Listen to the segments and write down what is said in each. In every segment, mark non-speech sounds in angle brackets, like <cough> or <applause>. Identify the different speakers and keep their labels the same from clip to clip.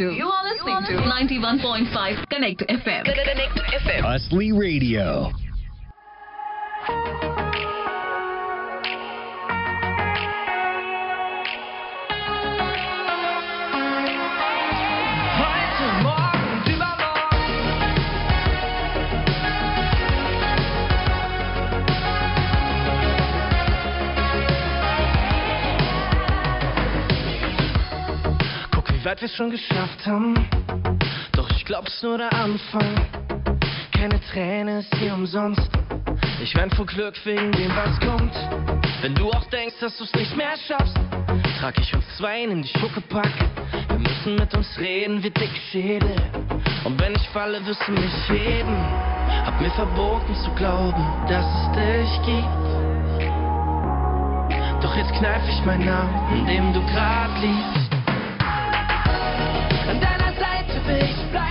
Speaker 1: You are listening to You are listening to 91.5 Connect FM.
Speaker 2: Connect FM.
Speaker 3: Hustly Radio.
Speaker 4: Weit wir schon geschafft haben. Doch ich glaub's nur der Anfang. Keine Träne ist hier umsonst. Ich wein vor Glück wegen dem, was kommt. Wenn du auch denkst, dass du's nicht mehr schaffst, trag ich uns zwei in die Schuckepack. Wir müssen mit uns reden wie dicke Schädel. Und wenn ich falle, wirst du mich heben. Hab mir verboten zu glauben, dass es dich gibt. Doch jetzt kneif ich meinen Namen, in dem du grad liegst. An deiner Seite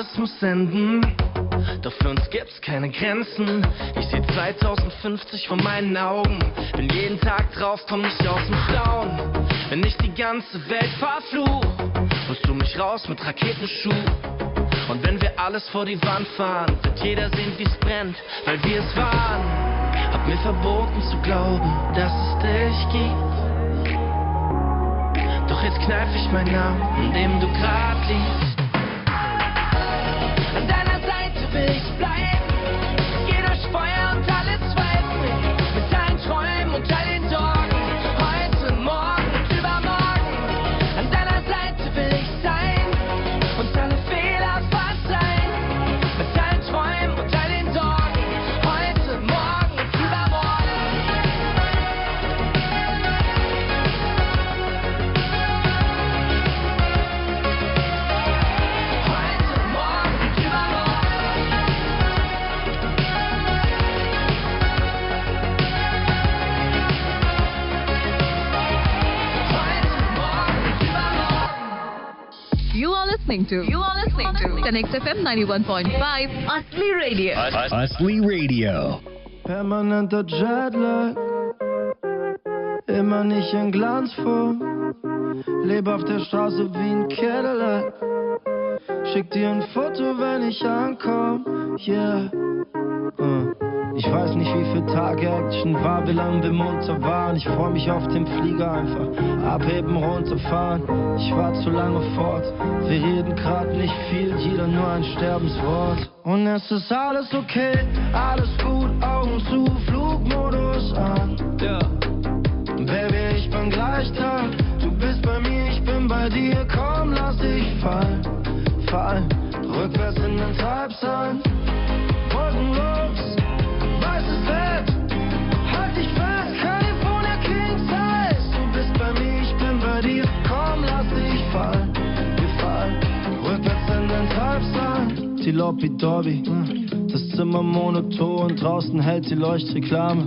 Speaker 4: alles muss enden. Doch für uns gibt's keine Grenzen. Ich seh 2050 vor meinen Augen. Bin jeden Tag drauf, komm nicht aus dem Staunen. Wenn ich die ganze Welt verfluch, holst du mich raus mit Raketenschuh. Und wenn wir alles vor die Wand fahren, wird jeder sehen, wie's brennt, weil wir es waren. Hab mir verboten zu glauben, dass es dich gibt. Doch jetzt kneif ich meinen Namen, in dem du grad liegst.
Speaker 1: To You are listening to Connect FM 91.5 Asli Radio.
Speaker 3: Hustly Radio.
Speaker 4: Permanenter Jetlag, immer nicht in Glanzform. Lebe auf der Straße wie ein Cadillac. Schick dir ein Foto, wenn ich ankomm. Yeah. Uh.
Speaker 5: Ich weiß nicht, wie viel Tage Action war, wie lange wir munter waren. Ich freu mich auf den Flieger einfach. Abheben, runterfahren. Ich war zu lange fort. Wir reden grad nicht viel, jeder nur ein Sterbenswort. Und es ist alles okay, alles gut, Augen zu, Flugmodus an. Ja. Baby, ich bin gleich da. Du bist bei mir, ich bin bei dir. Komm, lass dich fallen, fallen. Rückwärts in den Treibsand. Treibsand. Die Lobby Dobby. Das Zimmer monoton, draußen hält die Leuchtreklame.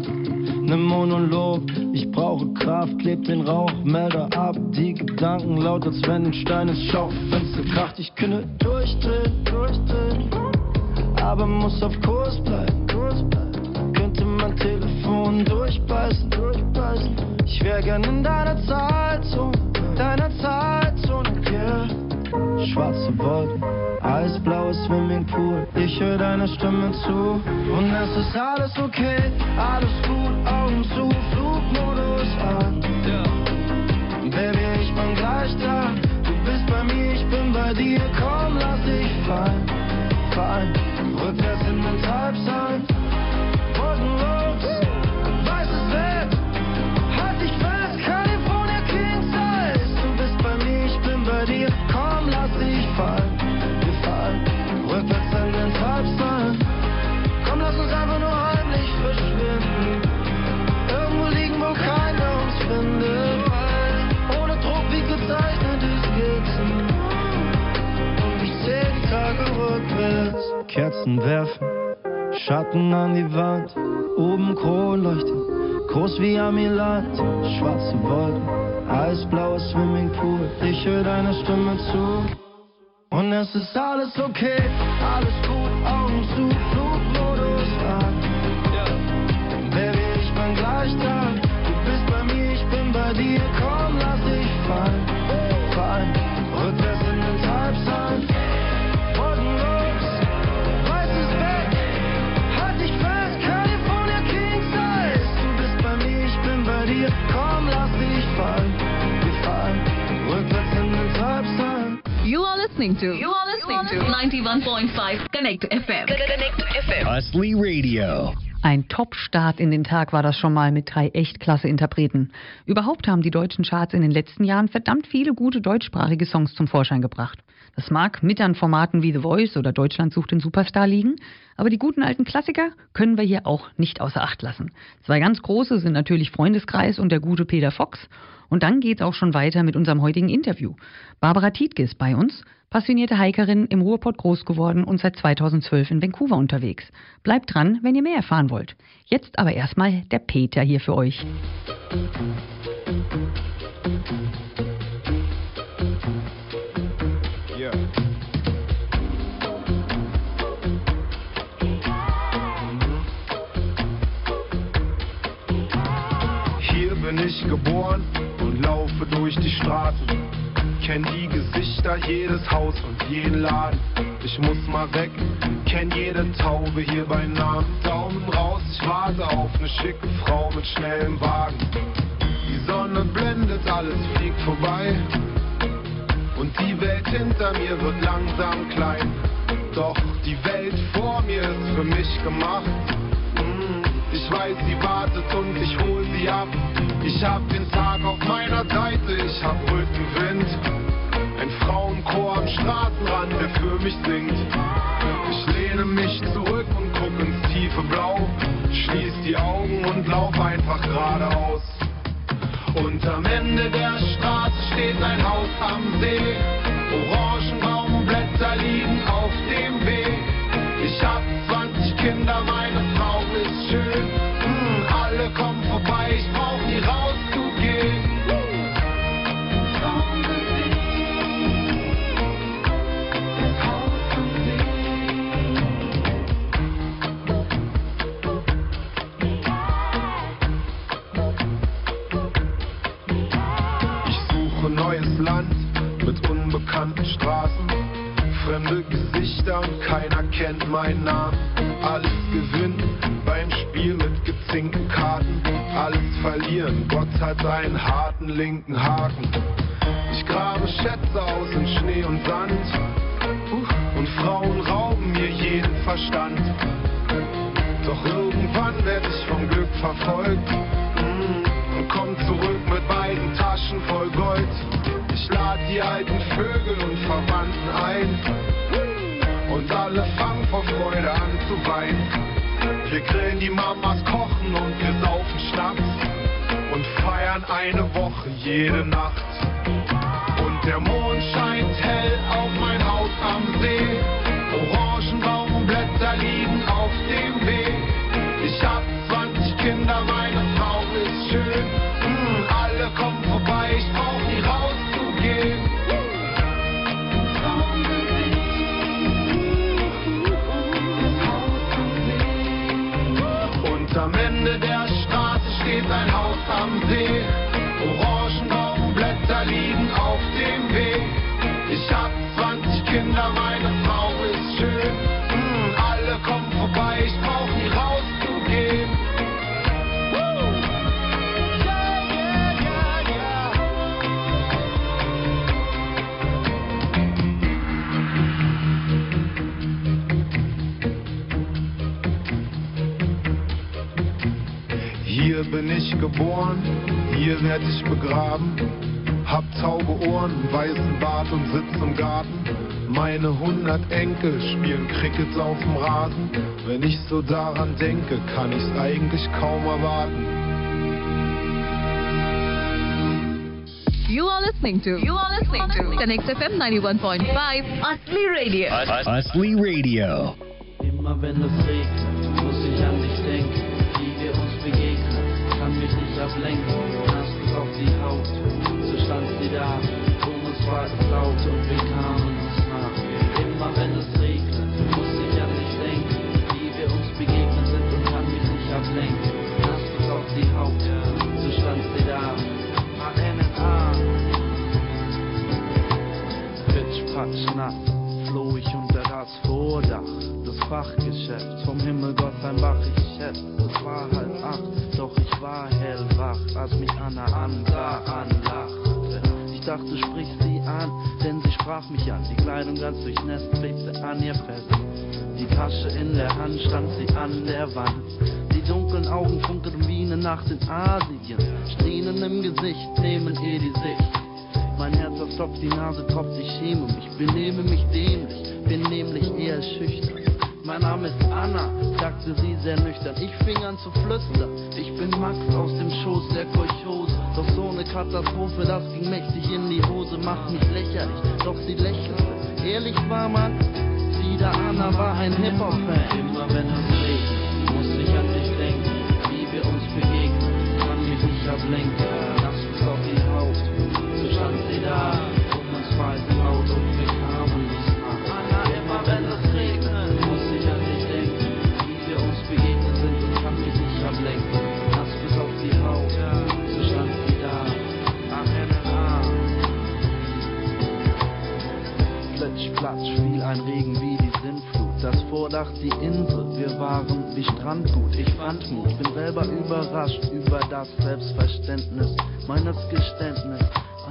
Speaker 5: Ne Monolog, ich brauche Kraft, kleb den Rauchmelder ab. Die Gedanken laut, als wenn ein Stein ins Schaufenster kracht. Ich könnte durchdrehen, durchdrehen, aber muss auf Kurs bleiben, Kurs bleiben. Könnte mein Telefon durchbeißen, durchbeißen. Ich wär gern in deiner Zeitzone, deiner Zeitzone, yeah. Schwarze Wolken, eisblaues Swimmingpool. Ich höre deine Stimme zu und es ist alles okay, alles gut, Augen zu, Flugmodus an. Baby, ich bin gleich da. Du bist bei mir, ich bin bei dir. Komm, lass dich fallen, fallen. Rückwärts in den Treibsand. Wolkenlos, weißes Kerzen werfen, Schatten an die Wand. Oben Kronleuchter, groß wie Amiland. Schwarze Wolken, eisblaues Swimmingpool. Ich höre deine Stimme zu. Und es ist alles okay, alles gut, Augen zu, Flugmodus an. Baby, ich bin gleich da. Du bist bei mir, ich bin bei dir. Komm, lass dich fallen.
Speaker 1: You are listening to You are listening to 91.5 Connect FM. Connect FM.
Speaker 6: Astley Radio.
Speaker 7: Ein Top-Start in den Tag war das schon mal mit drei echt klasse Interpreten. Überhaupt haben die deutschen Charts in den letzten Jahren verdammt viele gute deutschsprachige Songs zum Vorschein gebracht. Das mag mit an Formaten wie The Voice oder Deutschland sucht den Superstar liegen, aber die guten alten Klassiker können wir hier auch nicht außer Acht lassen. Zwei ganz große sind natürlich Freundeskreis und der gute Peter Fox. Und dann geht's auch schon weiter mit unserem heutigen Interview. Barbara Tietke ist bei uns, passionierte Hikerin, im Ruhrpott groß geworden und seit 2012 in Vancouver unterwegs. Bleibt dran, wenn ihr mehr erfahren wollt. Jetzt aber erstmal der Peter hier für euch.
Speaker 8: Hier bin ich geboren und laufe durch die Straßen. Kenn die Gesichter, jedes Haus und jeden Laden. Ich muss mal weg, kenn jede Taube hier bei Namen. Daumen raus, ich warte auf ne schicke Frau mit schnellem Wagen. Die Sonne blendet, alles fliegt vorbei. Und die Welt hinter mir wird langsam klein. Doch die Welt vor mir ist für mich gemacht. Ich weiß, sie wartet und ich hol sie ab. Ich hab den Tag auf meiner Seite, ich hab Rückenwind. Ein Frauenchor am Straßenrand, der für mich singt. Ich lehne mich zurück und guck ins tiefe Blau. Schließ die Augen und lauf einfach geradeaus. Und am Ende der Straße steht ein Haus am See. Orangenbaumblätter liegen auf dem Weg. Ich hab 20 Kinder, meine Frau ist schön. Alle kommen vorbei, ich brauch nie rauszugehen. Ich suche neues Land mit unbekannten Straßen, fremde Gesichter und keiner kennt meinen Namen. Alles Gewinn beim verlieren. Gott hat einen harten linken Haken. Ich grabe Schätze aus in Schnee und Sand. Und Frauen rauben mir jeden Verstand. Doch irgendwann werde ich vom Glück verfolgt. Und komm zurück mit beiden Taschen voll Gold. Ich lade die alten Vögel und Verwandten ein. Und alle fangen vor Freude an zu weinen. Wir grillen die Mamas, kochen und wir saufen Schnaps. Und feiern eine Woche jede Nacht. Und der Mond scheint hell auf mein Haus am See. Hier bin ich geboren, hier werd ich begraben. Hab taube Ohren, weißen Bart und sitz im Garten. Meine hundert Enkel spielen Crickets auf dem Rasen. Wenn ich so daran denke, kann ich's eigentlich kaum erwarten.
Speaker 1: You are listening to You are listening to Connect FM 91.5 Asli Radio.
Speaker 6: Asli Radio.
Speaker 2: Immer wenn es regnet, muss ich an dich denken. Nicht ablenken. Hast es auf die Haut, so stand sie da. Um uns war es laut und wir kamen uns nach. Immer wenn es regnet, muss ich an dich denken. Wie wir uns begegnet sind und kann mich nicht ablenken. Hast es auf die Haut, so stand sie da. A-N-N-A. Pitch, patsch, nass, floh ich unter das Vordach des Fachgeschäfts. Vom Himmel Gott sein Bach, ich schätze, es war halb acht, doch ich war hellwach, als mich Anna ansah, anlachte. Ich dachte, sprich sie an, denn sie sprach mich an. Die Kleidung ganz durchnässt, klebte an ihr fest. Die Tasche in der Hand stand sie an der Wand. Die dunklen Augen funkelten wie eine Nacht in Asien. Strähnen im Gesicht nehmen ihr die Sicht. Mein Herz verstopft, die Nase tropft, ich schäme mich, benehme mich dämlich, bin nämlich eher schüchtern. Mein Name ist Anna, sagte sie sehr nüchtern. Ich fing an zu flüstern. Ich bin Max aus dem Schoß der Kolchose. Doch so eine Katastrophe, das ging mächtig in die Hose, macht mich lächerlich. Doch sie lächelte. Ehrlich war man, wieder Anna war ein Hip-Hop-Fan. Immer wenn es regnet, muss ich an dich denken. Wie wir uns begegnen, kann mich nicht ablenken. Die Insel, wir waren wie Strandgut. Ich fand Mut, bin selber überrascht über das Selbstverständnis meines Geständnis.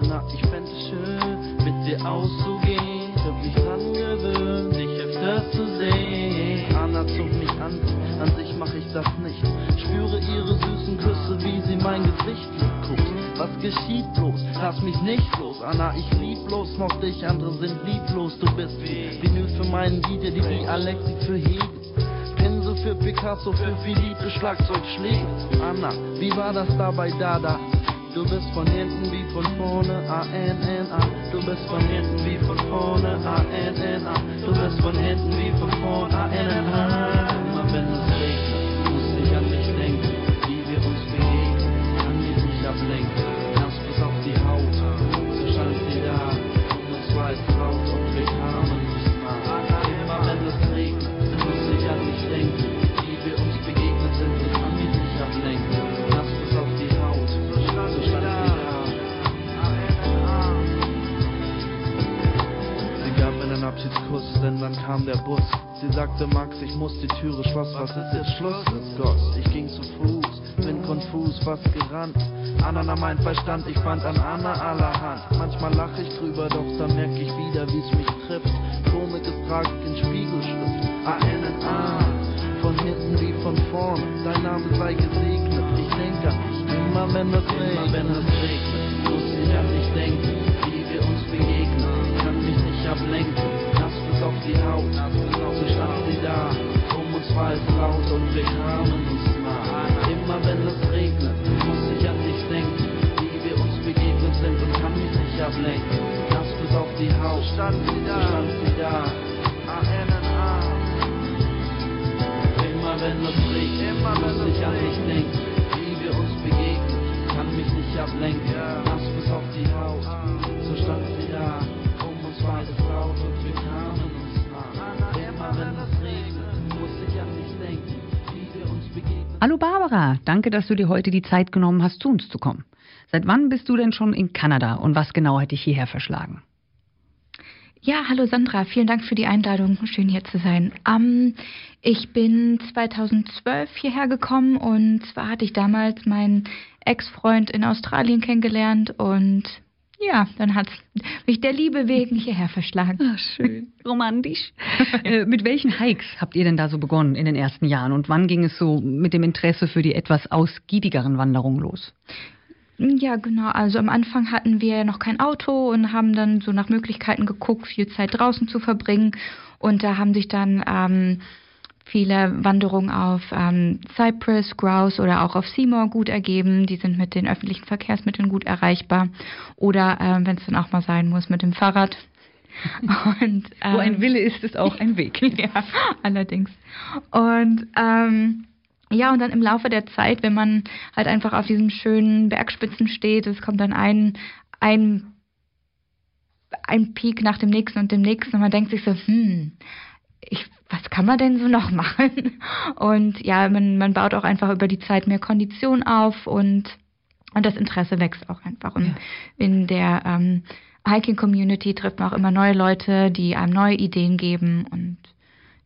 Speaker 2: Anna, ich fände es schön, mit dir auszugehen. Hab mich dran gewöhnt, dich öfter zu sehen. Anna zog mich an, an sich mach ich das nicht. Spüre ihre süßen Küsse, wie sie mein Gesicht guckt. Was geschieht bloß? Lass mich nicht los, Anna, ich lieb bloß noch dich, andere sind lieblos. Du bist wie Vinyl für meinen DJ, die Dialektik für Hegel. Pinsel für Picasso, für Philippe, Schlagzeugschläge. Anna, wie war das da bei Dada? Du bist von hinten wie von vorne, A-N-N-A. Du bist von hinten wie von vorne, A-N-N-A. Du bist von hinten wie von vorne, A-N-N-A. Immer wenn es Abschiedskuss, denn dann kam der Bus. Sie sagte, Max, ich muss die Türe schloss. Was ist jetzt Schluss? Es goss. Ich ging zu Fuß, bin konfus, fast gerannt. Anna nahm mein Verstand, ich fand an Anna allerhand. Manchmal lach ich drüber, doch dann merk ich wieder, wie's mich trifft. Komik ist Tragik in Spiegelschrift. A-N-N-A. Von hinten wie von vorne. Dein Name sei gesegnet. Ich denk an dich. Immer wenn es regnet. Immer wenn es regnet. Muss ich an dich denken, wie wir uns begegnen. Ich kann mich nicht ablenken. Die Haut. So stand sie da. Um uns es laut und wir kamen uns nah. Immer wenn es regnet, muss ich an dich denken, wie wir uns begegnet sind und kann mich nicht ablenken. Nass bis auf die Haut. Stand sie da. So stand sie da. Immer wenn es regnet, Immer wenn muss ich an dich denken, wie wir uns begegnen. Kann mich nicht ablenken, nass bis auf die Haut. So stand sie da, um uns war
Speaker 7: Hallo Barbara, danke, dass du dir heute die Zeit genommen hast, zu uns zu kommen. Seit wann bist du denn schon in Kanada und was genau hat dich hierher verschlagen?
Speaker 9: Ja, hallo Sandra, vielen Dank für die Einladung. Schön hier zu sein. Ähm, ich bin 2012 hierher gekommen und zwar hatte ich damals meinen Ex-Freund in Australien kennengelernt und ja, dann hat mich der Liebe wegen hierher verschlagen.
Speaker 7: Ach, schön. <laughs> Romantisch. <laughs> äh, mit welchen Hikes habt ihr denn da so begonnen in den ersten Jahren und wann ging es so mit dem Interesse für die etwas ausgiebigeren Wanderungen los?
Speaker 9: Ja, genau. Also am Anfang hatten wir ja noch kein Auto und haben dann so nach Möglichkeiten geguckt, viel Zeit draußen zu verbringen. Und da haben sich dann ähm, viele Wanderungen auf ähm, Cypress, Grouse oder auch auf Seymour gut ergeben. Die sind mit den öffentlichen Verkehrsmitteln gut erreichbar. Oder ähm, wenn es dann auch mal sein muss, mit dem Fahrrad. <laughs>
Speaker 7: Und, ähm, Wo ein Wille ist, ist auch ein Weg. <laughs>
Speaker 9: ja, allerdings. Und ähm, ja, und dann im Laufe der Zeit, wenn man halt einfach auf diesen schönen Bergspitzen steht, es kommt dann ein, ein, ein Peak nach dem nächsten und dem nächsten und man denkt sich so, hm, ich, was kann man denn so noch <laughs> machen? Und ja, man, man baut auch einfach über die Zeit mehr Kondition auf und, und das Interesse wächst auch einfach. Und ja. in der ähm, Hiking-Community trifft man auch immer neue Leute, die einem neue Ideen geben und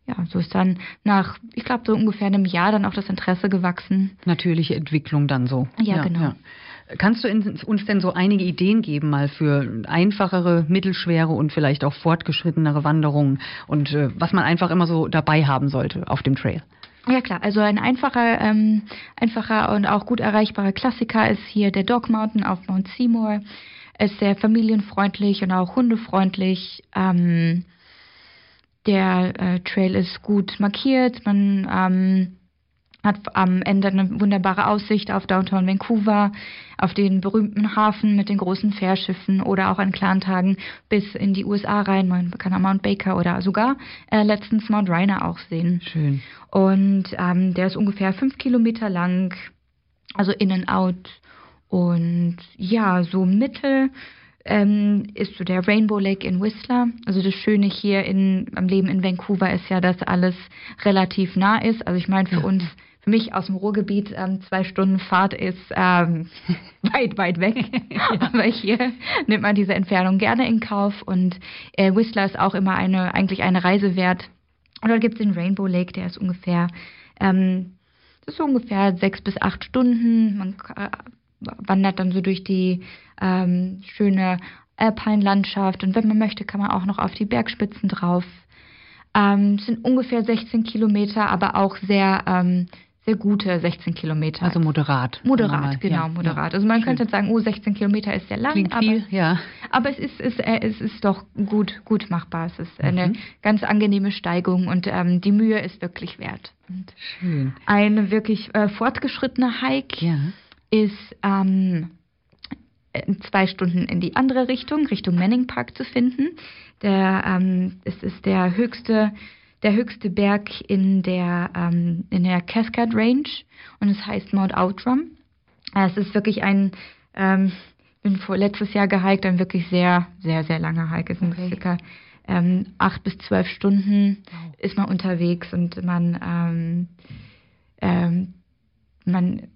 Speaker 9: ja, so ist dann nach, ich glaube, so ungefähr einem Jahr dann auch das Interesse gewachsen.
Speaker 7: Natürliche Entwicklung dann so.
Speaker 9: Ja, ja genau. Ja.
Speaker 7: Kannst du uns denn so einige Ideen geben, mal für einfachere, mittelschwere und vielleicht auch fortgeschrittenere Wanderungen und äh, was man einfach immer so dabei haben sollte auf dem Trail?
Speaker 9: Ja klar, also ein einfacher, ähm, einfacher und auch gut erreichbarer Klassiker ist hier der Dog Mountain auf Mount Seymour. Ist sehr familienfreundlich und auch hundefreundlich. Ähm, der äh, Trail ist gut markiert. Man ähm, hat am Ende eine wunderbare Aussicht auf Downtown Vancouver, auf den berühmten Hafen mit den großen Fährschiffen oder auch an klaren Tagen bis in die USA rein. Man kann am Mount Baker oder sogar äh, letztens Mount Rainer auch sehen.
Speaker 7: Schön.
Speaker 9: Und ähm, der ist ungefähr fünf Kilometer lang, also in and out. Und ja, so mittel ähm, ist so der Rainbow Lake in Whistler. Also das Schöne hier in, am Leben in Vancouver ist ja, dass alles relativ nah ist. Also ich meine, für uns, für mich aus dem Ruhrgebiet, ähm, zwei Stunden Fahrt ist ähm, <laughs> weit, weit weg. <laughs> Aber hier nimmt man diese Entfernung gerne in Kauf. Und äh, Whistler ist auch immer eine, eigentlich eine Reise wert. Und dann gibt es den Rainbow Lake, der ist ungefähr, ähm, das ist so ungefähr sechs bis acht Stunden. Man äh, wandert dann so durch die ähm, schöne Alpine-Landschaft und wenn man möchte, kann man auch noch auf die Bergspitzen drauf. Ähm, sind ungefähr 16 Kilometer, aber auch sehr, ähm, sehr gute 16 Kilometer.
Speaker 7: Also moderat.
Speaker 9: Moderat, genau, ja, moderat. Also man Schön. könnte jetzt sagen, oh, 16 Kilometer ist sehr lang.
Speaker 7: Klingt aber, viel, ja.
Speaker 9: Aber es ist, ist, äh, es ist doch gut, gut machbar. Es ist eine mhm. ganz angenehme Steigung und ähm, die Mühe ist wirklich wert. Und
Speaker 7: Schön.
Speaker 9: Ein wirklich äh, fortgeschrittener Hike.
Speaker 7: Ja
Speaker 9: ist ähm, zwei Stunden in die andere Richtung, Richtung Manning Park zu finden. Der, ähm, es ist der höchste, der höchste Berg in der, ähm, in der Cascade Range und es heißt Mount Outram. Es ist wirklich ein, ähm, bin vor letztes Jahr gehiked, ein wirklich sehr, sehr, sehr langer Hike. Es sind okay. circa ähm, acht bis zwölf Stunden wow. ist man unterwegs und man, ähm, ähm, man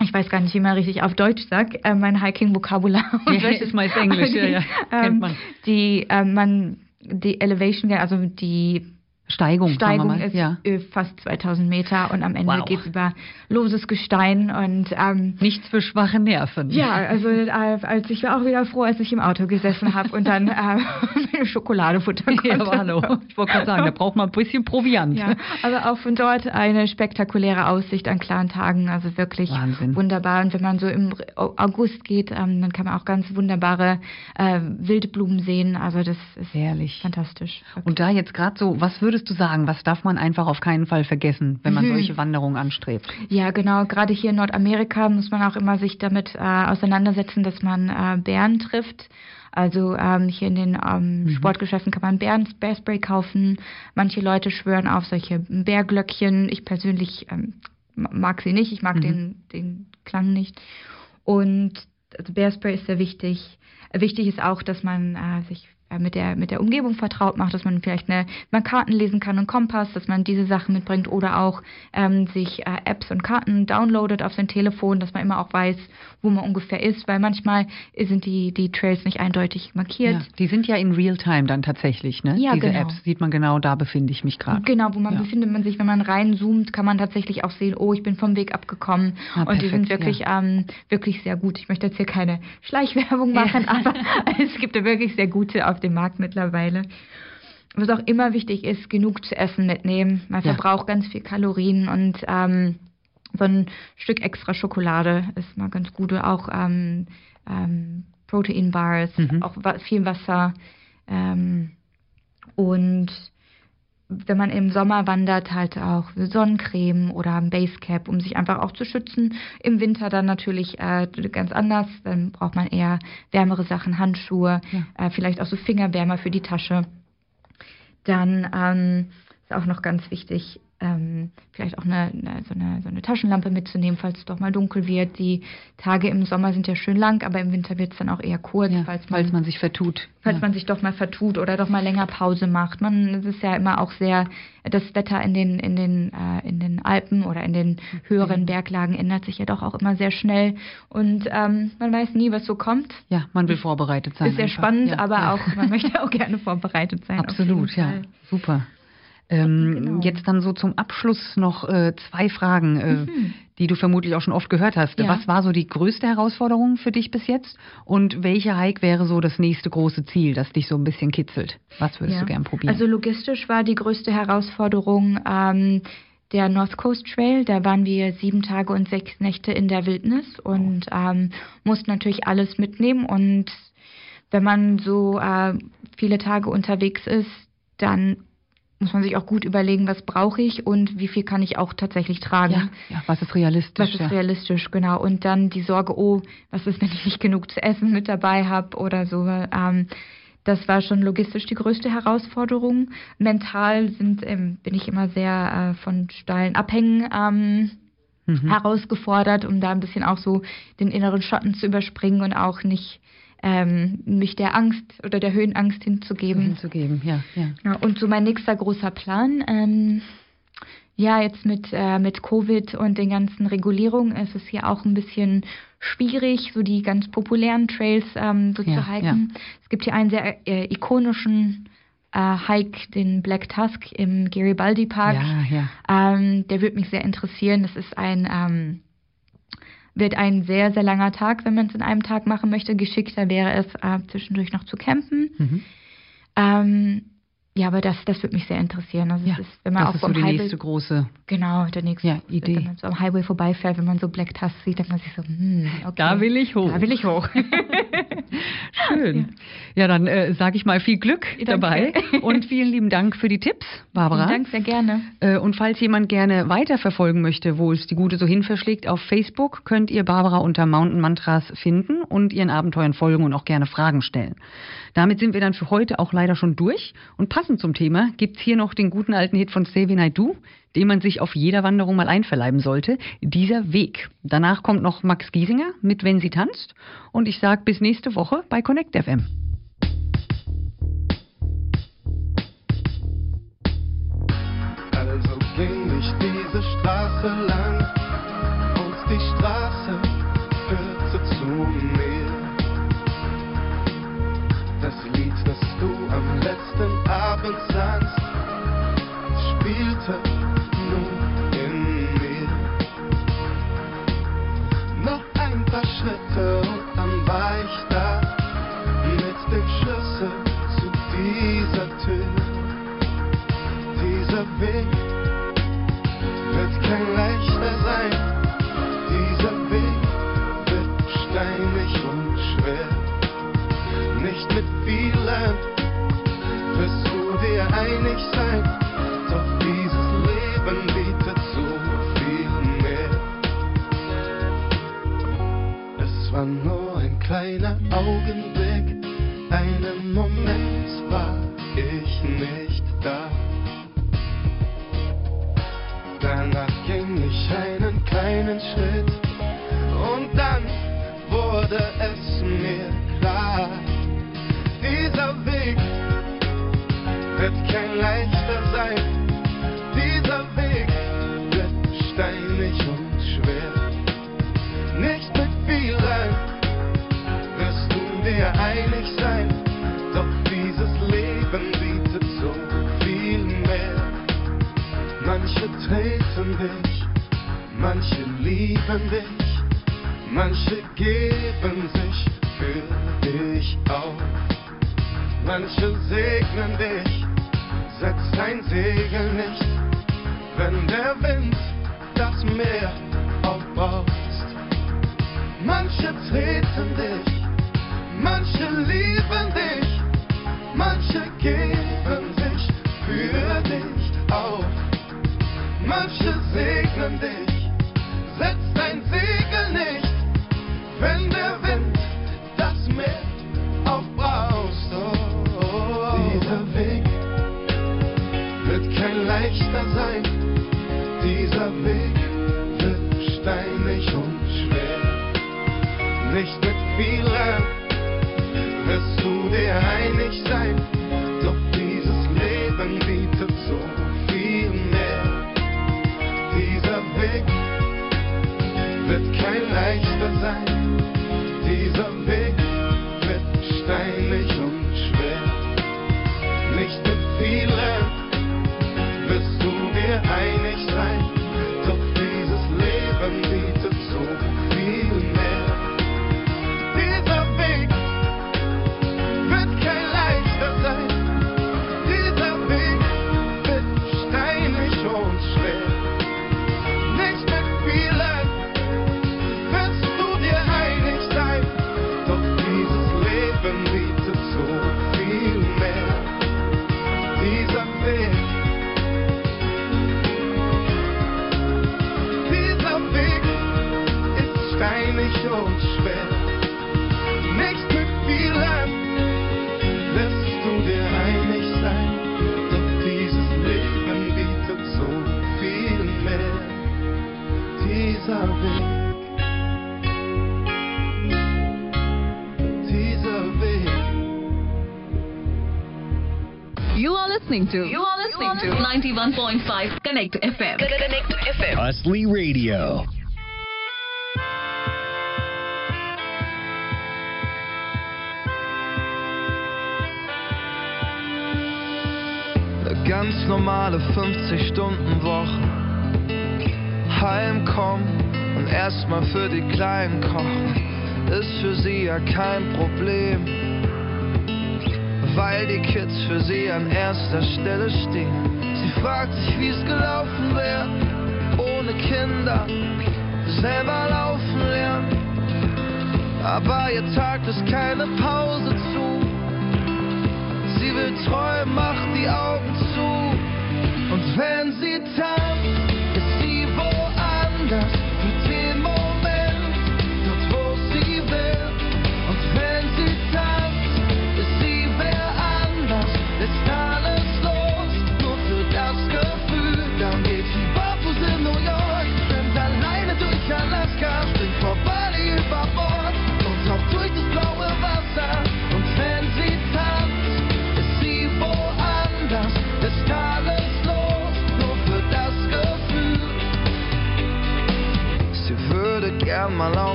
Speaker 9: ich weiß gar nicht, wie man richtig auf Deutsch sagt, äh, mein Hiking-Vokabular. <laughs>
Speaker 7: Ja, ist meist Englisch, <laughs> die, ja, ja. Kennt
Speaker 9: man. Die, äh, man, die Elevation, also die
Speaker 7: Steigung,
Speaker 9: Steigung ist
Speaker 7: ja.
Speaker 9: äh, fast 2000 Meter und am Ende
Speaker 7: Wow.
Speaker 9: geht's über loses Gestein und ähm,
Speaker 7: Nichts für schwache Nerven.
Speaker 9: ja, also äh, als ich war auch wieder froh, als ich im Auto gesessen habe und dann äh, <laughs> Schokolade futtern konnte.
Speaker 7: Ja, aber hallo. Ich wollte gerade sagen, da braucht man ein bisschen Proviant.
Speaker 9: Ja, aber auch von dort eine spektakuläre Aussicht an klaren Tagen, also wirklich
Speaker 7: Wahnsinn.
Speaker 9: wunderbar. Und wenn man so im August geht, ähm, dann kann man auch ganz wunderbare äh, Wildblumen sehen. Also das ist
Speaker 7: Herrlich.
Speaker 9: fantastisch.
Speaker 7: Und da jetzt gerade so, was würdest du sagen, was darf man einfach auf keinen Fall vergessen, wenn man
Speaker 9: Mhm.
Speaker 7: solche Wanderungen anstrebt?
Speaker 9: Ja, genau. Gerade hier in Nordamerika muss man auch immer sich damit äh, auseinandersetzen, dass man äh, Bären trifft. Also ähm, hier in den ähm, Sportgeschäften kann man Bären, Bearspray kaufen. Manche Leute schwören auf solche Bärglöckchen. Ich persönlich ähm, ma- mag sie nicht. Ich mag den, den Klang nicht. Und also Bearspray ist sehr wichtig. Wichtig ist auch, dass man äh, sich mit der, mit der Umgebung vertraut macht, dass man vielleicht eine, man Karten lesen kann und Kompass, dass man diese Sachen mitbringt oder auch ähm, sich äh, Apps und Karten downloadet auf sein Telefon, dass man immer auch weiß, wo man ungefähr ist, weil manchmal sind die, die Trails nicht eindeutig markiert.
Speaker 7: Ja, die sind ja in Realtime dann tatsächlich, ne?
Speaker 9: Ja,
Speaker 7: Diese
Speaker 9: genau.
Speaker 7: Apps sieht man genau, da befinde ich mich gerade.
Speaker 9: Genau, wo man
Speaker 7: Ja.
Speaker 9: befindet man sich, wenn man reinzoomt, kann man tatsächlich auch sehen, oh, ich bin vom Weg abgekommen.
Speaker 7: Ah,
Speaker 9: und die sind
Speaker 7: perfekt,
Speaker 9: wirklich, ähm, wirklich sehr gut. Ich möchte jetzt hier keine Schleichwerbung machen, aber <laughs> <laughs> es gibt da wirklich sehr gute auf dem Markt mittlerweile. Was auch immer wichtig ist, genug zu essen mitnehmen. Man
Speaker 7: Ja.
Speaker 9: verbraucht ganz viel Kalorien und ähm, so ein Stück extra Schokolade ist mal ganz gut. Oder Auch ähm, ähm, Proteinbars,
Speaker 7: Mhm.
Speaker 9: auch viel Wasser. Ähm, und wenn man im Sommer wandert, halt auch Sonnencreme oder ein Basecap, um sich einfach auch zu schützen. Im Winter dann natürlich äh, ganz anders. Dann braucht man eher wärmere Sachen, Handschuhe, äh, vielleicht auch so Fingerwärmer für die Tasche. Dann ähm, ist auch noch ganz wichtig, ähm, vielleicht auch eine, eine, so eine, so eine Taschenlampe mitzunehmen, falls es doch mal dunkel wird. Die Tage im Sommer sind ja schön lang, aber im Winter wird es dann auch eher kurz,
Speaker 7: Ja,
Speaker 9: falls man
Speaker 7: falls man sich vertut.
Speaker 9: falls
Speaker 7: ja.
Speaker 9: man sich doch mal vertut oder doch mal länger Pause macht. Man, es ist ja immer auch sehr, das Wetter in den, in den, äh, in den Alpen oder in den
Speaker 7: Mhm.
Speaker 9: höheren Berglagen ändert sich ja doch auch immer sehr schnell und ähm, man weiß nie, was so kommt.
Speaker 7: ja, man will vorbereitet sein.
Speaker 9: Ist sehr
Speaker 7: einfach.
Speaker 9: spannend,
Speaker 7: ja,
Speaker 9: aber auch, man möchte auch <laughs> gerne vorbereitet sein.
Speaker 7: Absolut, ja. Super. Ähm,
Speaker 9: Genau.
Speaker 7: Jetzt dann so zum Abschluss noch äh, zwei Fragen, äh,
Speaker 9: Mhm.
Speaker 7: die du vermutlich auch schon oft gehört hast.
Speaker 9: Ja.
Speaker 7: Was war so die größte Herausforderung für dich bis jetzt? Und welche Hike wäre so das nächste große Ziel, das dich so ein bisschen kitzelt? Was würdest
Speaker 9: Ja.
Speaker 7: du gern probieren?
Speaker 9: Also logistisch war die größte Herausforderung ähm, der North Coast Trail. Da waren wir sieben Tage und sechs Nächte in der Wildnis und ähm, mussten natürlich alles mitnehmen. Und wenn man so äh, viele Tage unterwegs ist, dann muss man sich auch gut überlegen, was brauche ich und wie viel kann ich auch tatsächlich tragen.
Speaker 7: ja, ja, was ist realistisch?
Speaker 9: Was ist
Speaker 7: ja.
Speaker 9: realistisch, genau. Und dann die Sorge, oh, was ist, <laughs> wenn ich nicht genug zu essen mit dabei habe oder so. Ähm, das war schon logistisch die größte Herausforderung. Mental sind, ähm, bin ich immer sehr äh, von steilen Abhängen ähm,
Speaker 7: Mhm.
Speaker 9: herausgefordert, um da ein bisschen auch so den inneren Schatten zu überspringen und auch nicht ähm, mich der Angst oder der Höhenangst hinzugeben.
Speaker 7: hinzugeben, ja, ja.
Speaker 9: Ja, und so mein nächster großer Plan, ähm, ja, jetzt mit, äh, mit Covid und den ganzen Regulierungen ist es hier auch ein bisschen schwierig, so die ganz populären Trails ähm, so
Speaker 7: Ja,
Speaker 9: zu hiken. Es gibt hier einen sehr äh, ikonischen äh, Hike, den Black Tusk im Garibaldi Park.
Speaker 7: Ja, ja.
Speaker 9: Ähm, der würde mich sehr interessieren. Das ist ein ähm, wird ein sehr, sehr langer Tag, wenn man es in einem Tag machen möchte. Geschickter wäre es, äh, zwischendurch noch zu campen.
Speaker 7: Mhm.
Speaker 9: Ähm, ja, aber das, das würde mich sehr interessieren. Also
Speaker 7: ja.
Speaker 9: ist, wenn man
Speaker 7: das
Speaker 9: auch
Speaker 7: ist so die
Speaker 9: Highway,
Speaker 7: nächste große.
Speaker 9: genau, der nächste,
Speaker 7: Ja, Idee.
Speaker 9: wenn man so am Highway vorbeifährt, wenn man so Black Tusk sieht, denkt man sich so, hm, okay.
Speaker 7: Da will ich hoch.
Speaker 9: Da will ich hoch. <laughs>
Speaker 7: Schön. Ja, dann äh, sage ich mal viel Glück
Speaker 9: Ja, danke.
Speaker 7: dabei <laughs> und vielen lieben Dank für die Tipps, Barbara.
Speaker 9: Vielen Dank, sehr gerne.
Speaker 7: Äh, Und falls jemand gerne weiterverfolgen möchte, wo es die Gute so hin verschlägt, auf Facebook könnt ihr Barbara unter Mountain Mantras finden und ihren Abenteuern folgen und auch gerne Fragen stellen. Damit sind wir dann für heute auch leider schon durch. Und passend zum Thema gibt's hier noch den guten alten Hit von Xavier Naidoo, den man sich auf jeder Wanderung mal einverleiben sollte. Dieser Weg. Danach kommt noch Max Giesinger mit Wenn sie tanzt. Und ich sag bis nächste Woche bei Connect FM.
Speaker 10: Also ging ich diese Straße lang kleiner Augenblick, einen Moment war ich nicht da. Danach ging ich einen kleinen Schritt und dann wurde es mir klar. Dieser Weg wird kein leichter sein. Manche treten dich, manche lieben dich, manche geben sich für dich auf. Manche segnen dich, setz dein Segel nicht, wenn der Wind das Meer aufbraust. Manche treten dich, manche lieben dich, manche geben Manche segnen dich, setz dein Segel nicht, wenn der Wind das Meer aufbraust. Oh, dieser Weg wird kein leichter sein, dieser Weg leichter
Speaker 6: Usly Radio.
Speaker 5: Eine ganz normale 50-Stunden-Woche. Heimkommen und erstmal für die Kleinen kochen, ist für sie ja kein Problem. Weil die Kids für sie an erster Stelle stehen. Sie fragt sich, wie es gelaufen wäre, Kinder, selber laufen lernen. Aber ihr Tag ist keine Pause zu. Sie will träumen, macht die Augen zu. Und wenn sie tanzt, ist sie woanders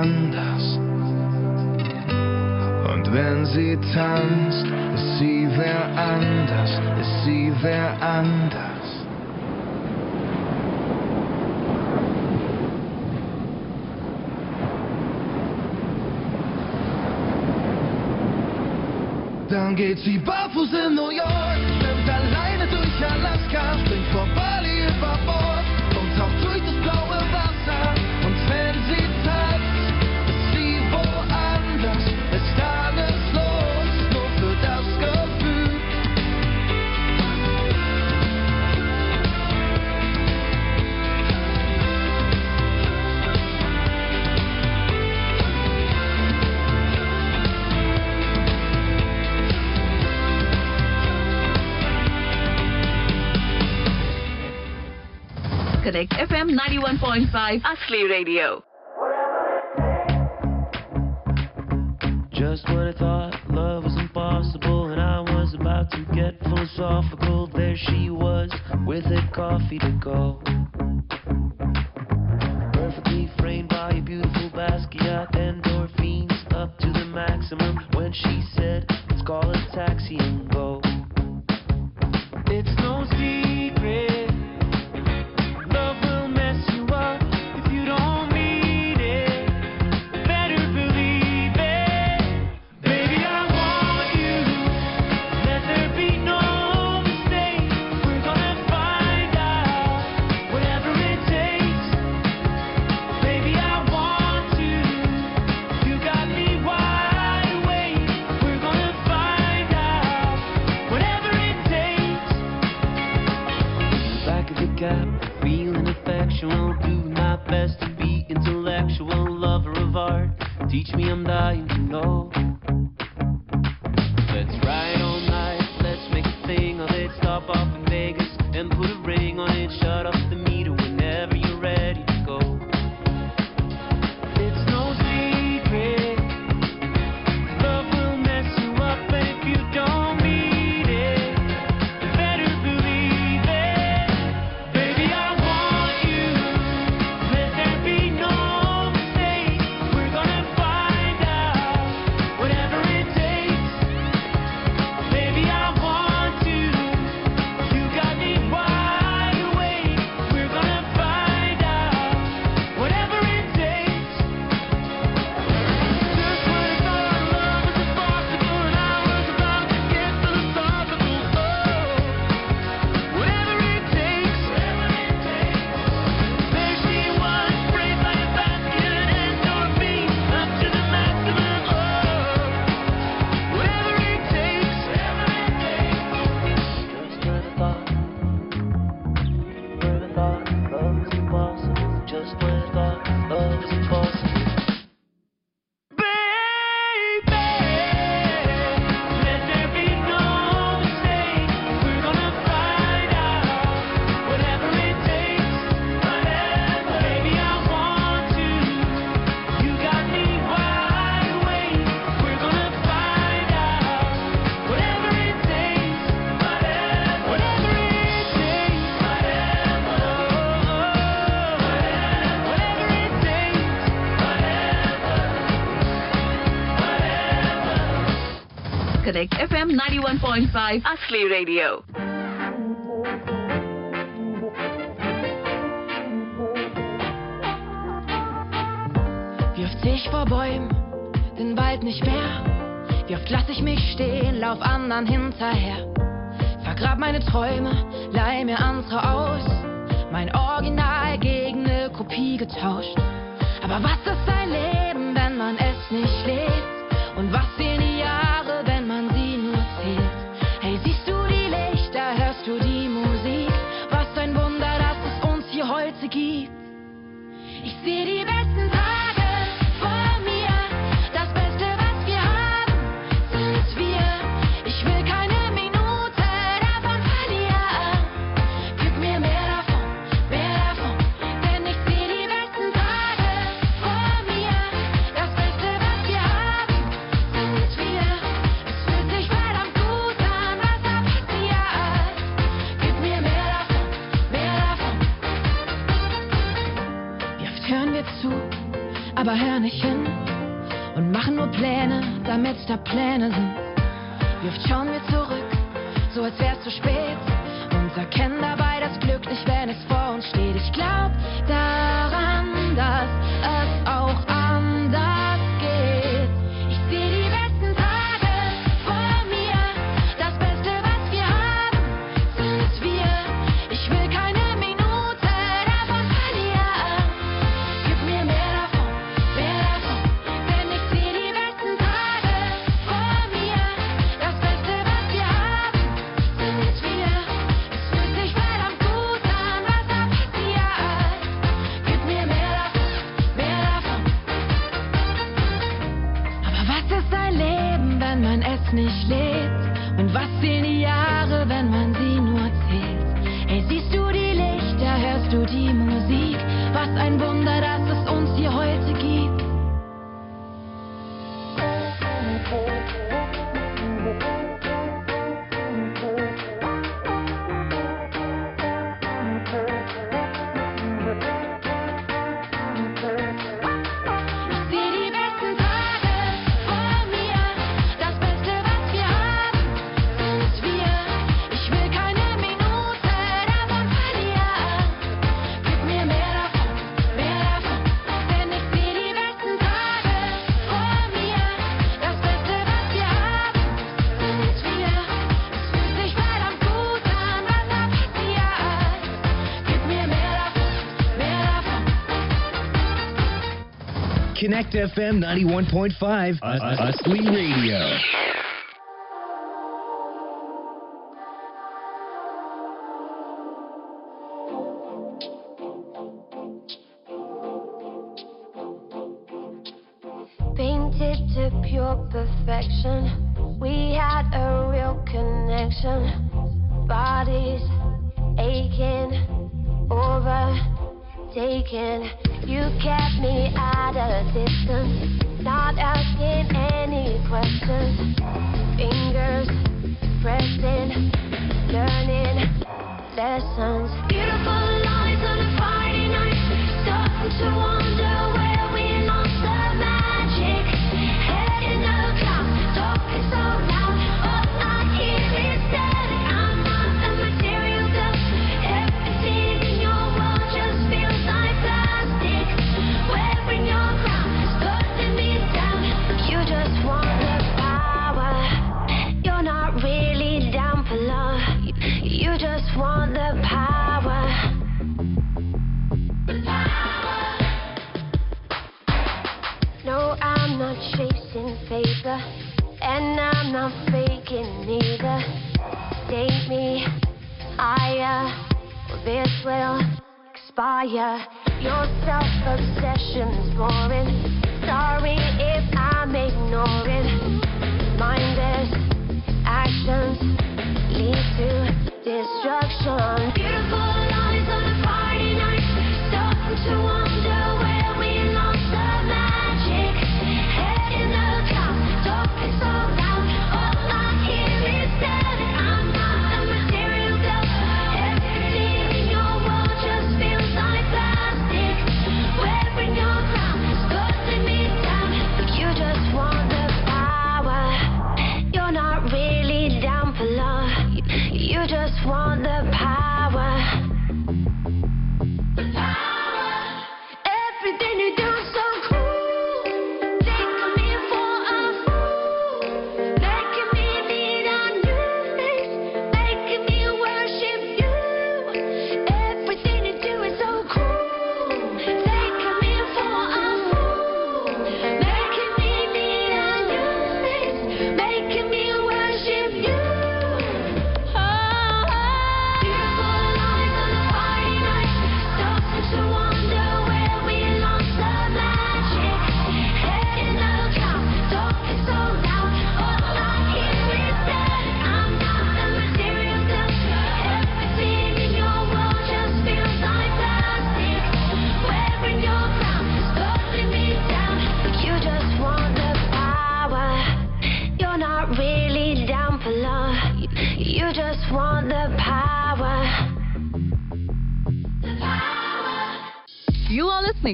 Speaker 5: anders. Und wenn sie tanzt, ist sie wer anders, ist sie
Speaker 2: wer anders. Dann geht sie barfuß in New York, schwimmt alleine durch Alaska, springt vor Bali
Speaker 1: Connect FM 91.5 Asli Radio.
Speaker 2: Just when I thought love was impossible and I was about to get philosophical, there she was with a coffee to go. Perfectly framed by a beautiful endorphins up to the maximum when she said, Let's call a taxi of art. Teach me I'm dying to know. Let's ride all night, let's make a thing of it. Stop off in Vegas and put a ring on it. Shut off the
Speaker 1: Correct. FM 91.5, Asli Radio.
Speaker 11: Wirft sich vor Bäumen, den Wald nicht mehr. Wie oft lass ich mich stehen, lauf anderen hinterher. Vergrab meine Träume, leih mir andere aus. Mein Original gegen eine Kopie getauscht. Aber was ist ein Leben, wenn man es nicht lebt? nicht hin und machen nur Pläne, damit's da Pläne sind. Wie oft schauen wir zurück, so als wär's zu spät. nicht leben. FM 91.5,
Speaker 3: uh, uh, uh, Usley Radio.
Speaker 12: Painted to pure perfection, we had a real connection. Bodies aching, overtaken. You kept me out not asking any questions. Fingers pressing, learning lessons.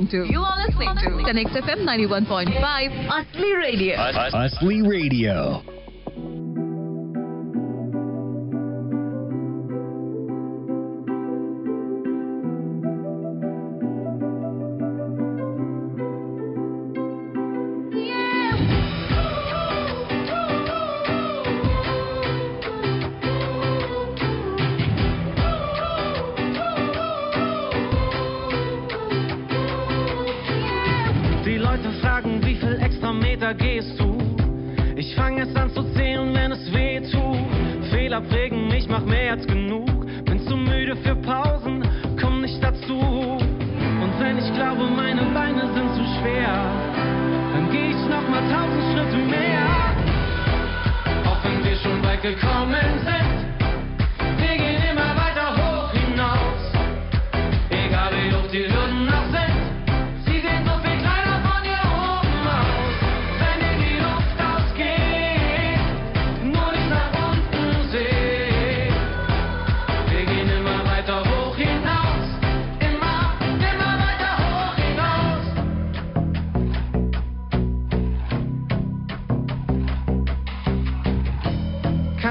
Speaker 1: listening to. You are listening to. Connect FM 91.5, Asli Radio.
Speaker 3: Asli Radio.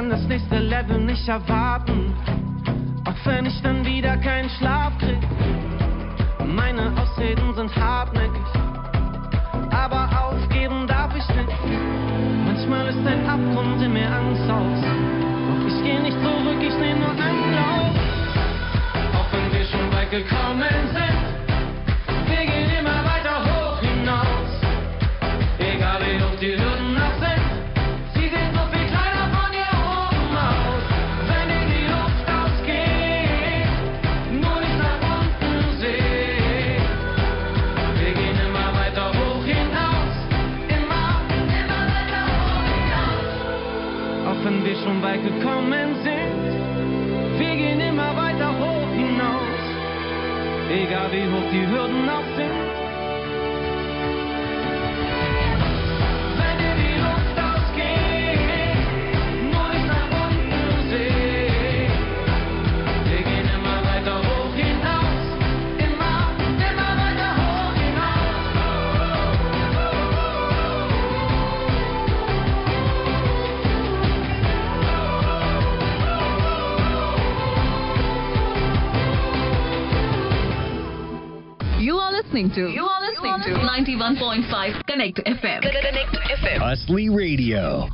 Speaker 2: kann das nächste Level nicht erwarten. Auch wenn ich dann wieder keinen Schlaf krieg. Meine Ausreden sind hartnäckig. Aber aufgeben darf ich nicht. Manchmal ist ein Abgrund in mir Angst aus. Doch ich geh nicht zurück, ich nehm nur Anlauf. Auch wenn wir schon weit gekommen sind. weit gekommen sind. Wir gehen immer weiter hoch hinaus, egal wie hoch die Hürden auch listening to.
Speaker 1: You are listening, you are listening to 91.5 Connect FM. Connect FM.
Speaker 3: Hustly Radio.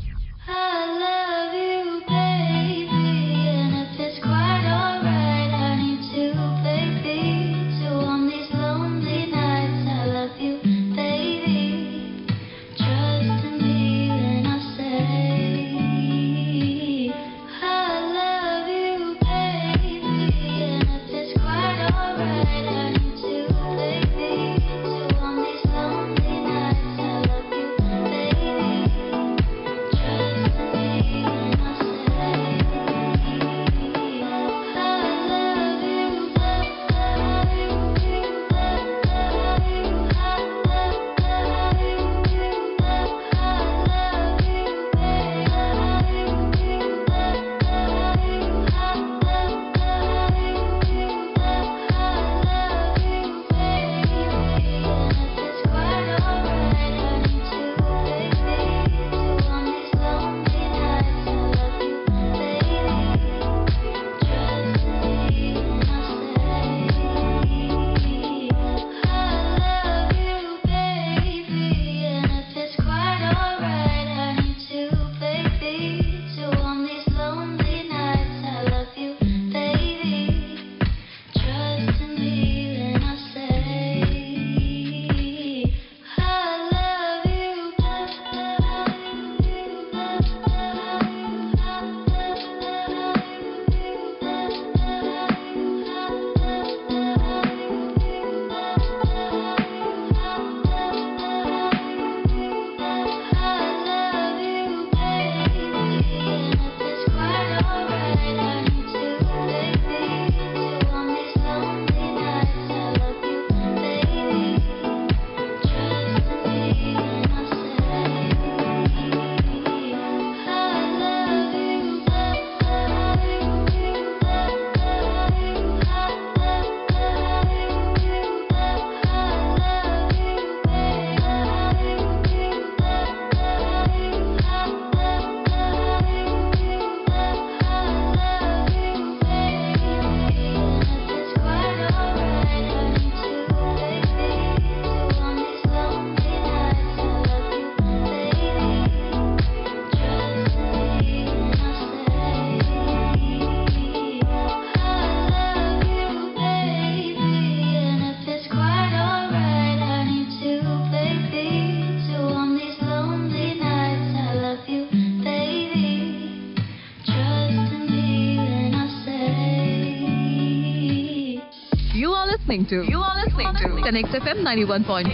Speaker 13: To you
Speaker 1: are listening to Connect FM 91.5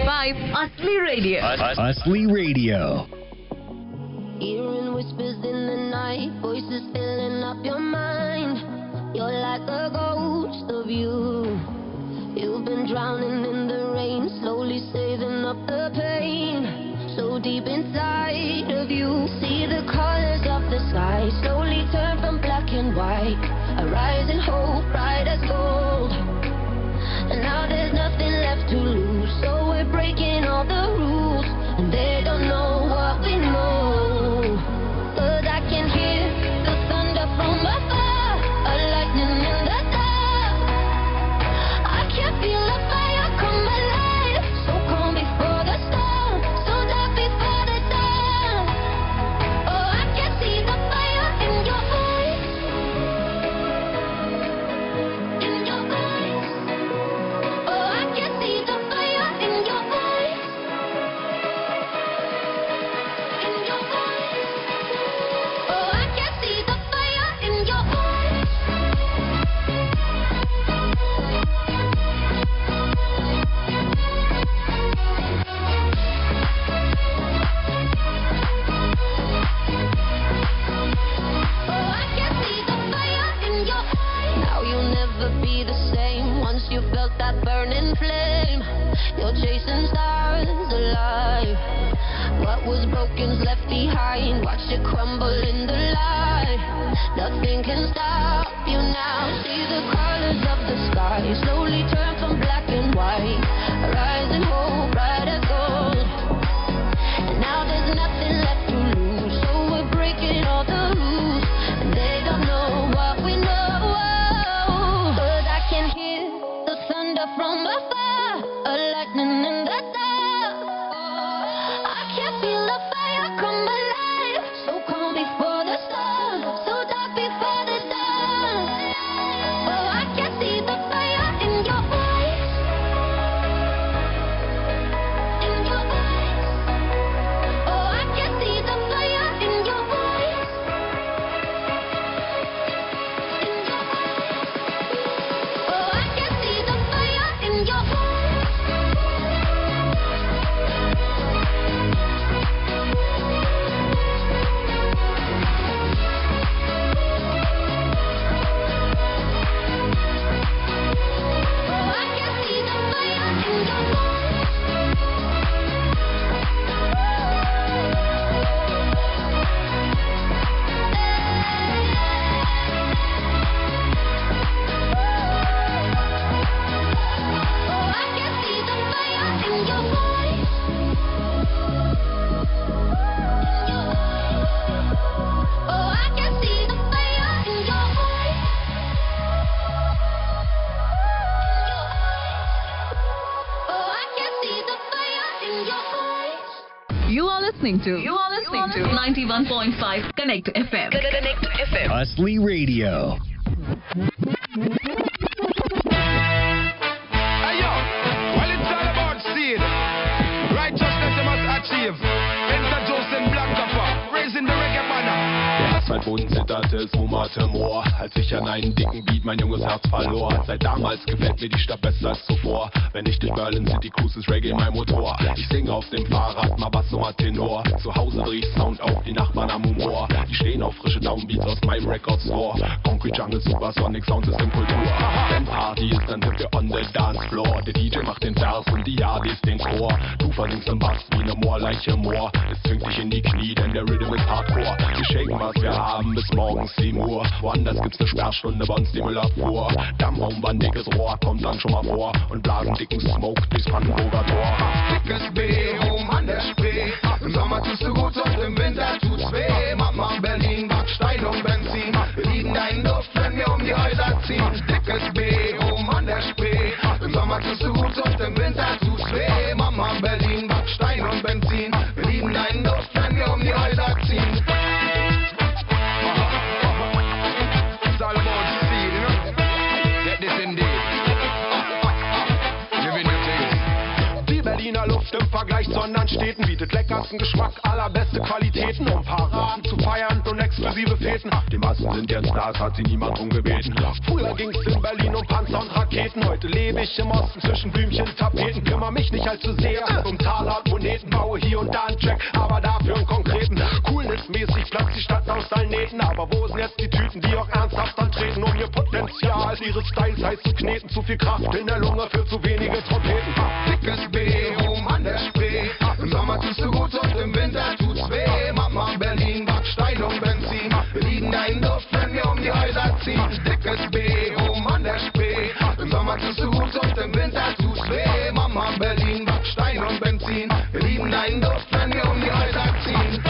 Speaker 1: Asli Radio.
Speaker 14: Asli Radio.
Speaker 15: Hearing whispers in the night, voices filling
Speaker 1: listening to you are listening to 91.5 Connect FM. Connect FM.
Speaker 14: Asli Radio.
Speaker 16: Boden zitterte, es wummerte Moor, als ich an einen dicken Beat mein junges Herz verlor. Seit damals gefällt mir die Stadt besser als zuvor. Wenn ich durch Berlin City cruise, ist Reggae mein Motor. Ich singe auf dem Fahrrad, mal Bass, mal Tenor. Zu Hause dreh ich Sound auf, die Nachbarn am Humor. Die stehen auf frische Downbeats aus meinem Record Store. Concrete Jungle, Supersonic Sound System Kultur. Wenn Party ist, dann sind wir on the dance floor. Der DJ macht den Vers und die Yardis den Chor. Du versinkst im Bass wie ne Moorleiche Moor. Es zwingt dich in die Knie, denn der Rhythm ist Hardcore. Wir shaken, was wir haben, bis morgens 7 Uhr. Woanders gibt's ne Sperrstunde, bei uns die Müllabfuhr. Dammraum, war dickes Rohr, kommt dann schon mal vor. Und blasen dicken Smoke durchs Brandenburger Tor.
Speaker 10: Dickes B, oben an der Spree. Im Sommer tust du gut und im Winter tut's weh. Mama Berlin, Backstein und Benzin. Wir lieben deinen Duft, wenn wir um die Häuser ziehen. Dickes B, oben an der Spree. Im Sommer tust du gut und im Winter tut's weh. Mama Berlin, Städten bietet leckersten Geschmack, allerbeste Qualitäten, um Paraden zu feiern und exklusive
Speaker 16: Identitäten. Die Massen sind jetzt Stars, hat sie niemand drum gebeten. Früher ging's in Berlin um Panzer und Raketen. Heute lebe ich im Osten zwischen Blümchen, Tapeten. Kümmer mich nicht allzu sehr um Taler und Moneten. Baue hier und da einen Track, aber dafür einen konkreten. Coolness-mäßig platzt die Stadt aus allen Nähten. Aber wo sind jetzt die Typen, die auch ernsthaft antreten, um ihr Potenzial ihres Styles heiß zu kneten? Zu viel Kraft in der Lunge für zu wenige Trompeten.
Speaker 14: Dickes B, um an der Spree. Im Sommer tust du gut und im Winter tut's weh. Mama Berlin, Backstein und Benzin. Wir liegen deinen Duft, wenn wir um die Häuser ziehen. Dickes B, um an der Spree. Im Sommer tust du gut und im Winter tut's weh. Mama Berlin, Backstein und Benzin. Wir lieben deinen Duft, wenn wir um die Häuser ziehen.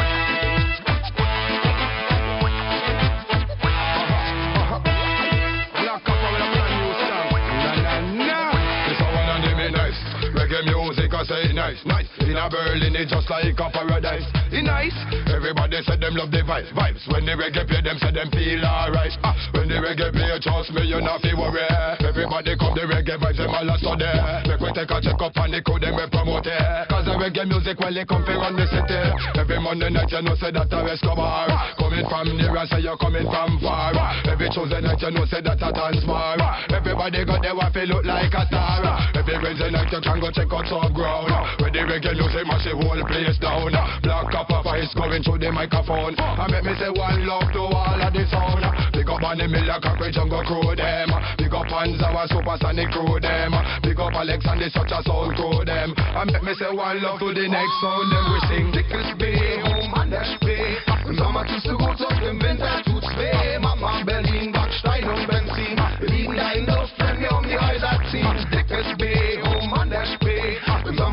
Speaker 14: Music, I say nice, nice. In a Berlin, it just like a paradise. It nice. Everybody said them love the vibes, vibes. When the reggae play, them say them feel alright. Ah, when the reggae play, trust me, you not feel worry. Everybody come the reggae vibes, them all a study. Make we take a check up on the code, them we promote it. Cause the reggae music, well, they come from the city. Every Monday night, you know, say that a Escobar. Coming from near, I say you're coming from far. Every Tuesday night, you know, say that a Transmar. Everybody got their waffle look like a star. Every Wednesday night, you can go check out some ground. Where the reggae music mash the whole place down. Uh, black copper voice going through the microphone. I make me say one love to all of the sound. Uh, Big up on the Miller Cockroach Jungle crew them. Uh, Big up on our supersonic crew them. Big up Alex and the such a soul crew them. I make me say one love to the next sound. Then we sing Dickes B, home and der Spree. Im Sommer tust du gut und im Winter tut's weh. Mama Berlin, Backstein und Benzin. Wir lieben deinen Duft, wenn wir um die Häuser ziehen. Dickes B,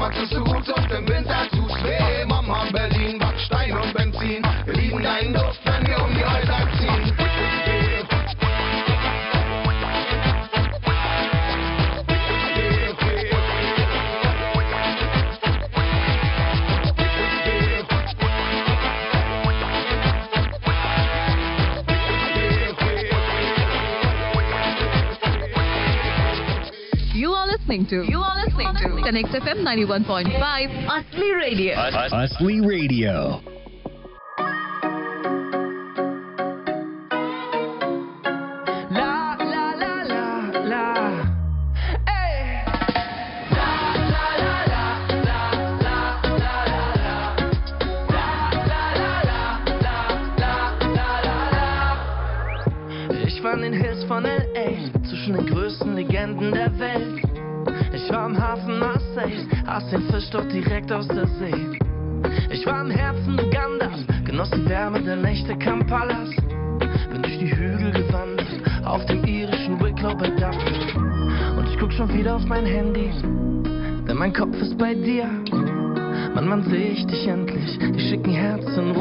Speaker 14: Sommer tust du gut und im Winter tut's weh. Mama Berlin, Backstein und Benzin. Wir lieben deinen Duft, wenn wir um die Häuser ziehen.
Speaker 1: You are listening to You are listening to Connect FM 91.5 Asli Radio.
Speaker 3: Asli Radio.
Speaker 4: Mein Handy, denn mein Kopf ist bei dir. Mann, wann seh ich dich endlich? Die schicken Herzen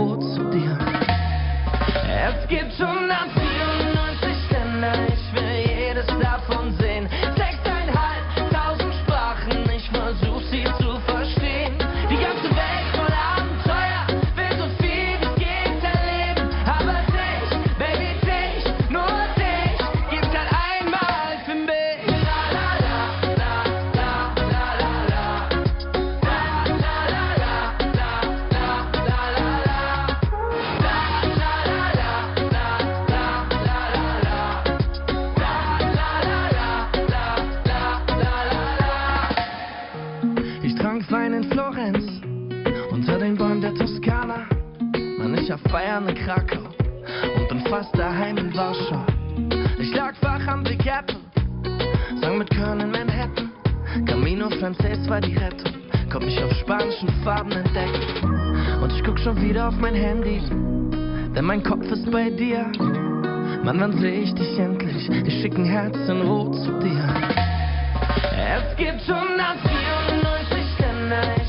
Speaker 4: ich hab Feiern in Krakau und bin fast daheim in Warschau. Ich lag wach am Big Apple, sang mit Köln in Manhattan. Camino Frances war die Rettung, konnt mich auf spanischen Farben entdecken. Und ich guck schon wieder auf mein Handy, denn mein Kopf ist bei dir. Mann, wann seh ich dich endlich? Die schicken Herzen rot zu dir. Es gibt 194 Länder,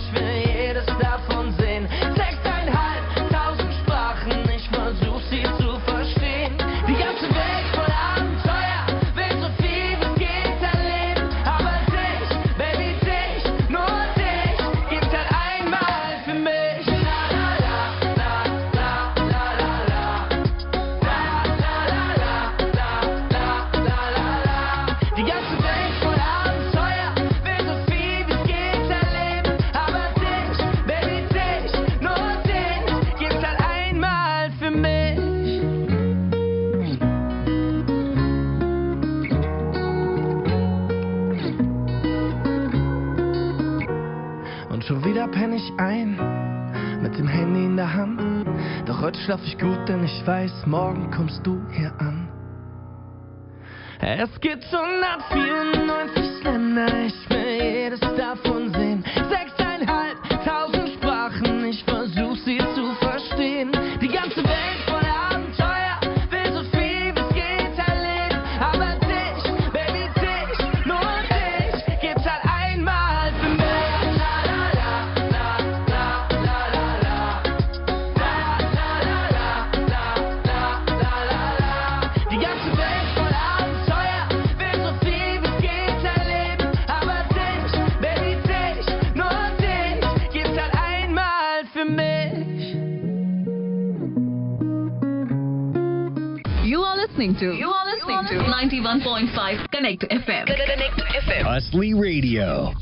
Speaker 4: ich weiß, morgen kommst du hier an. Es gibt 194 Länder, ich
Speaker 1: 91.5 Connect FM. Connect FM.
Speaker 10: Hustly Radio.